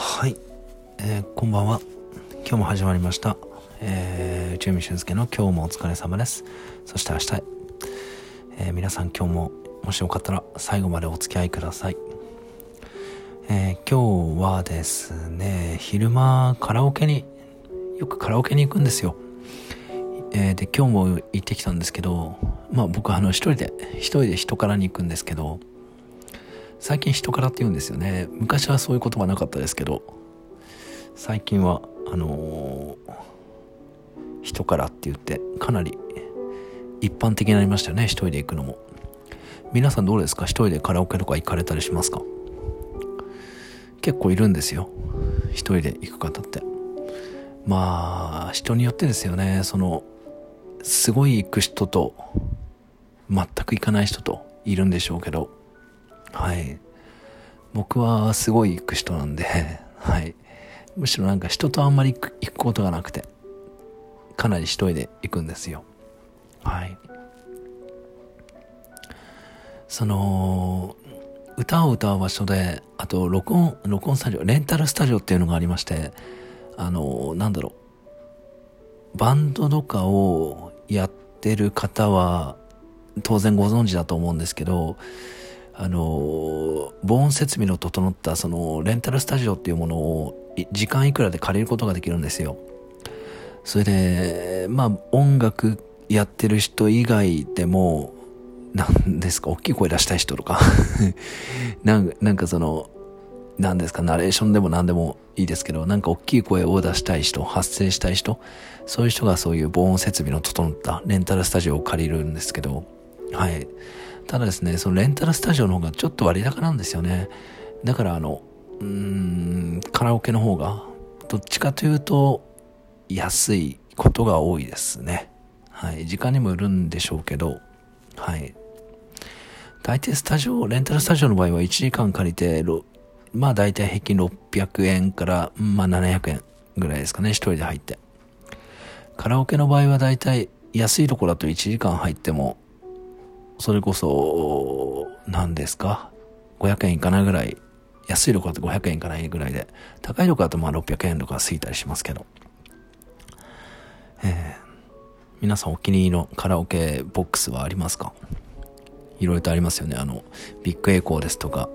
はい、えー、こんばんは。今日も始まりました、えー、内海俊介の今日もお疲れ様です。そして明日へ、えー、皆さん今日ももしよかったら最後までお付き合いください。えー、今日はですね昼間カラオケによくカラオケに行くんですよ。えー、で今日も行ってきたんですけどまあ僕あの一人で一人で人からに行くんですけど最近人からって言うんですよね。昔はそういう言葉なかったですけど。最近はあのー、人からって言ってかなり一般的になりましたよね。一人で行くのも。皆さんどうですか？一人でカラオケとか行かれたりしますか？結構いるんですよ。一人で行く方って。まあ人によってですよね。そのすごい行く人と全く行かない人といるんでしょうけど。はい。僕はすごい行く人なんで はい。むしろなんか人とあんまり行くことがなくてかなり一人で行くんですよ。はい。その歌を歌う場所であと録音録音スタジオレンタルスタジオっていうのがありましてあのなんだろう。バンドとかをやってる方は当然ご存知だと思うんですけどあの防音設備の整ったそのレンタルスタジオっていうものを時間いくらで借りることができるんですよ。それでまあ音楽やってる人以外でも何ですか大きい声出したい人とか。なんなんかその何ですかナレーションでも何でもいいですけどなんか大きい声を出したい人発声したい人そういう人がそういう防音設備の整ったレンタルスタジオを借りるんですけどはい。ただですね、そのレンタルスタジオの方がちょっと割高なんですよね。だからあの、うーん、カラオケの方が、どっちかというと、安いことが多いですね。はい。時間にもよるんでしょうけど、はい。大体スタジオ、レンタルスタジオの場合は1時間借りて、まあ大体平均600円から、まあ700円ぐらいですかね、一人で入って。カラオケの場合は大体安いところだと1時間入ってもそれこそ、何ですか ?500 円いかないぐらい、安いとこだと500円いかないぐらいで、高いとこだとまあ600円とか過ぎたりしますけど。えー、皆さんお気に入りのカラオケボックスはありますか？いろいろとありますよね。あの、ビッグエコーですとか、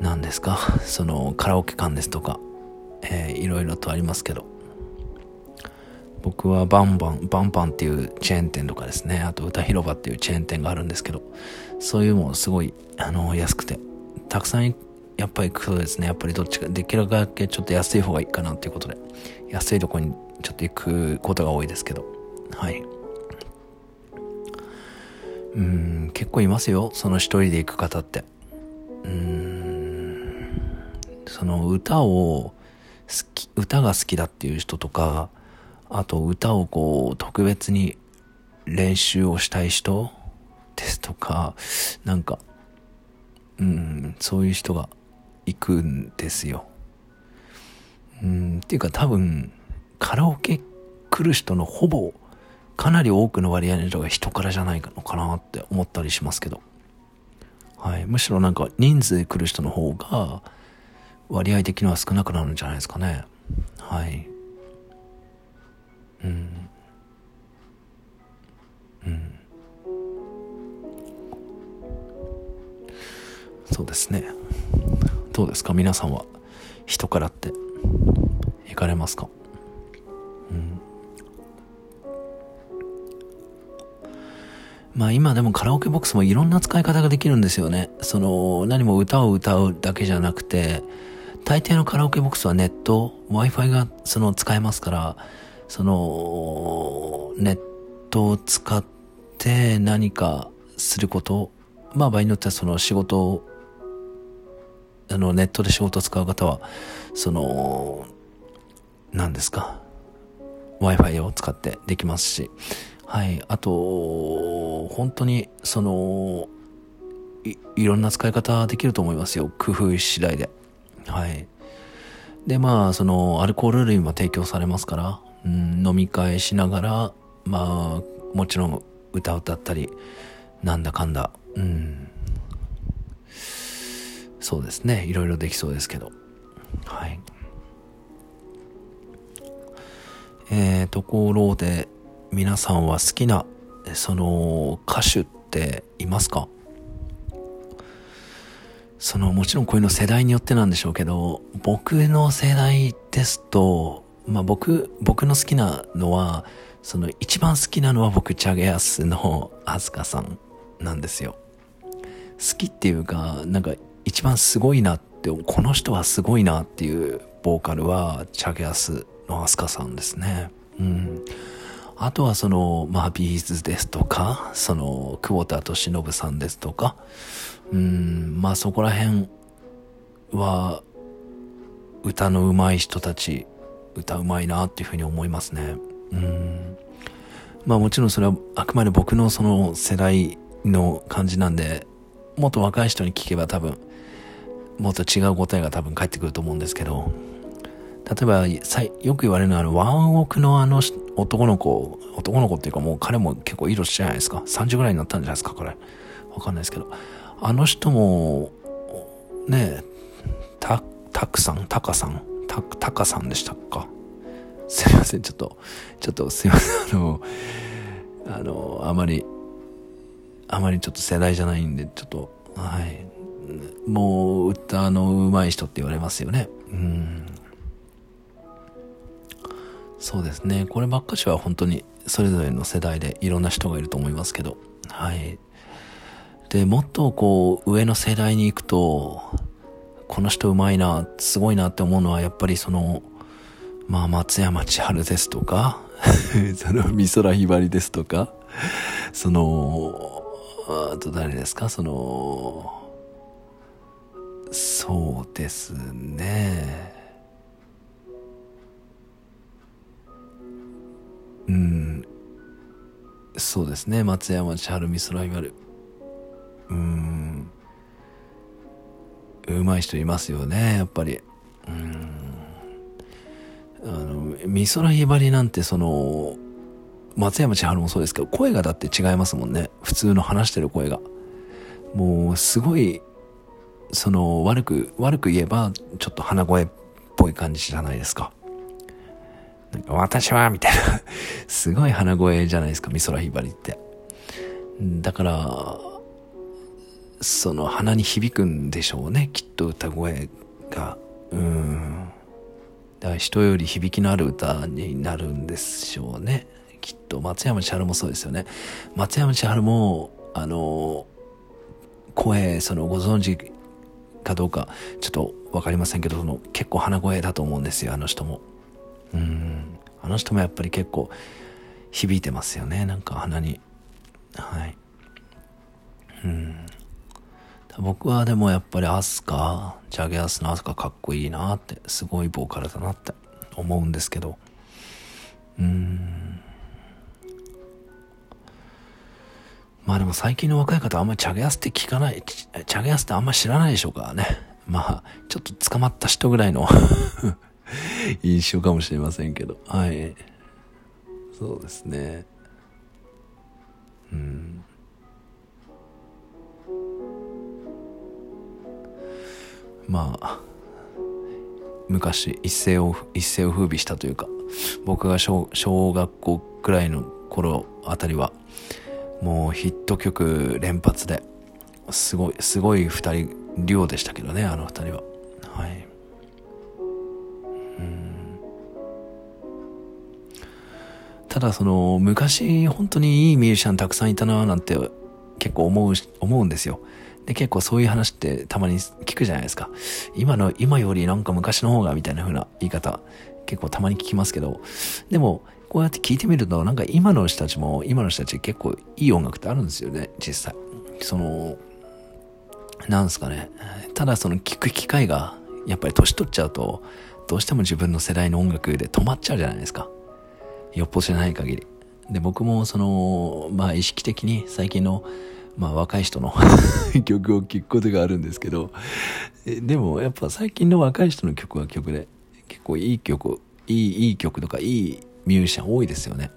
何ですか？そのカラオケ館ですとか、えー、いろいろとありますけど。僕はバンバン、バンパンっていうチェーン店とかですね、あと歌広場っていうチェーン店があるんですけど、そういうもすごい、あの、安くて、たくさんやっぱり行くとですね、やっぱりどっちか、できるだけちょっと安い方がいいかなっていうことで、安いとこにちょっと行くことが多いですけど、はい。うん、結構いますよ、その一人で行く方って。うん、その歌を好き、歌が好きだっていう人とか、あと歌をこう特別に練習をしたい人ですとか、なんか、うん、そういう人が行くんですよ。うん、っていうか多分、カラオケ来る人のほぼ、かなり多くの割合の人が人からじゃないのかなって思ったりしますけど。はい。むしろなんか人数来る人の方が、割合的には少なくなるんじゃないですかね。はい。うん。うん。そうですね。どうですか？皆さんは人からって行かれますか？うん。まあ今でもカラオケボックスもいろんな使い方ができるんですよね。その何も歌を歌うだけじゃなくて、大抵のカラオケボックスはネット、Wi-Fi がその使えますから、その、ネットを使って何かすること、まあ場合によってはその仕事を、あの、ネットで仕事を使う方は、その、何ですか、Wi-Fi を使ってできますし、はい、あと、本当に、その、いいろんな使い方できると思いますよ。工夫次第で。はい。で、まあ、その、アルコール類も提供されますから、うん、飲み会しながら、まあ、もちろん歌歌ったり、なんだかんだ、うん。そうですね。いろいろできそうですけど。はい。えー、ところで、皆さんは好きな、その、歌手っていますか？その、もちろんこういうの世代によってなんでしょうけど、僕の世代ですと、まあ僕僕の好きなのはその一番好きなのは僕チャゲアスのアスカさんなんですよ。好きっていうかなんか一番すごいなってこの人はすごいなっていうボーカルはチャゲアスのアスカさんですね。うん。あとはその、まあ、ビーズですとか、その、久保田敏信さんですとか、うん、まあそこら辺は、歌の上手い人たち、歌うまいなっていうふうに思いますね。うん。まあもちろんそれはあくまで僕のその世代の感じなんで、もっと若い人に聞けば多分、もっと違う答えが多分返ってくると思うんですけど、例えば、よく言われるのは、あの、ワンオクのあの男の子、男の子っていうかもう彼も結構色じゃないですか。30ぐらいになったんじゃないですか、これ。わかんないですけど。あの人も、ねた、たくさん、たかさん、た、たかさんでしたか？すいません、ちょっと、ちょっとすいません、あの、あの、あまり、あまりちょっと世代じゃないんで、ちょっと、はい。もう、歌の上手い人って言われますよね。うん。そうですね。こればっかしは本当にそれぞれの世代でいろんな人がいると思いますけど。はい。で、もっとこう、上の世代に行くと、この人うまいな、すごいなって思うのは、やっぱりその、まあ、松山千春ですとか、その、美空ひばりですとか、その、あと誰ですか、その、そうですね。うん、そうですね、松山千春美空ひばり。うまい人いますよね、やっぱり。うん。あの、美空ひばりなんてその、松山千春もそうですけど、声がだって違いますもんね。普通の話してる声が。もう、すごい、その、悪く、悪く言えば、ちょっと鼻声っぽい感じじゃないですか。なんか私は、みたいな すごい鼻声じゃないですか、美空ひばりって。だから、その鼻に響くんでしょうね、きっと歌声が。うん。だから人より響きのある歌になるんでしょうね。きっと。松山千春もそうですよね。松山千春も、あの、声、そのご存知かどうか、ちょっとわかりませんけど、その結構鼻声だと思うんですよ、あの人も。うん。あの人もやっぱり結構響いてますよね、なんか鼻に。はい。うん。僕はでもやっぱりアスカ、ジャゲアスのアスカかっこいいなって、すごいボーカルだなって思うんですけど、うーん。まあでも最近の若い方あんまりチャゲアスって聞かない、チャゲアスってあんまり知らないでしょうからね。まあ、ちょっと捕まった人ぐらいの 印象かもしれませんけど、はい。そうですね。うん。まあ昔一世を一世を風靡したというか僕が小小学校くらいの頃あたりはもうヒット曲連発ですごいすごい二人量でしたけどねあの二人は。はい。うん。ただその昔本当にいいミュージシャンたくさんいたななんて結構思う思うんですよ。で、結構そういう話ってたまに聞くじゃないですか。今の、今よりなんか昔の方がみたいな風な言い方、結構たまに聞きますけど、でも、こうやって聞いてみると、なんか今の人たちも、今の人たち結構いい音楽ってあるんですよね、実際。その、なんすかね。ただその聞く機会が、やっぱり年取っちゃうと、どうしても自分の世代の音楽で止まっちゃうじゃないですか。よっぽどじゃない限り。で、僕もその、まあ意識的に最近のまあ若い人の 曲を聴くことがあるんですけど、でもやっぱ最近の若い人の曲は曲で、結構いい曲、いい、いい曲とかいいミュージシャン多いですよね。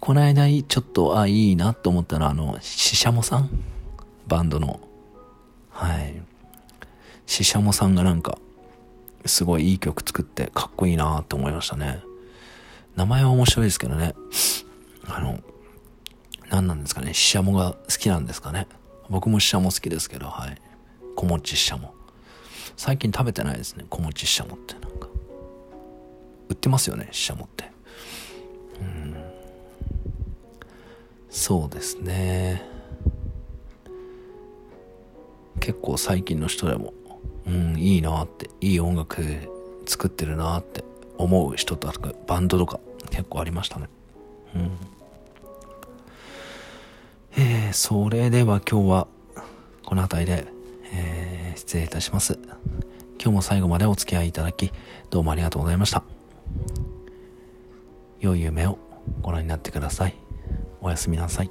この間ちょっと、あ、いいなと思ったのはあの、シシャモさん？バンドの。はい。シシャモさんがなんか、すごいいい曲作ってかっこいいなと思いましたね。名前は面白いですけどね。あの、何なんですかね。ししゃもが好きなんですかね。僕もししゃも好きですけど、はい。小餅ししゃも。最近食べてないですね。小餅ししゃもってなんか。売ってますよね、ししゃもって。うん。そうですね。結構最近の人でも、うん、いいなって、いい音楽作ってるなって思う人とか、バンドとか結構ありましたね。うん。ー、それでは今日はこの辺りで、えー、失礼いたします。今日も最後までお付き合いいただき、どうもありがとうございました。良い夢をご覧になってください。おやすみなさい。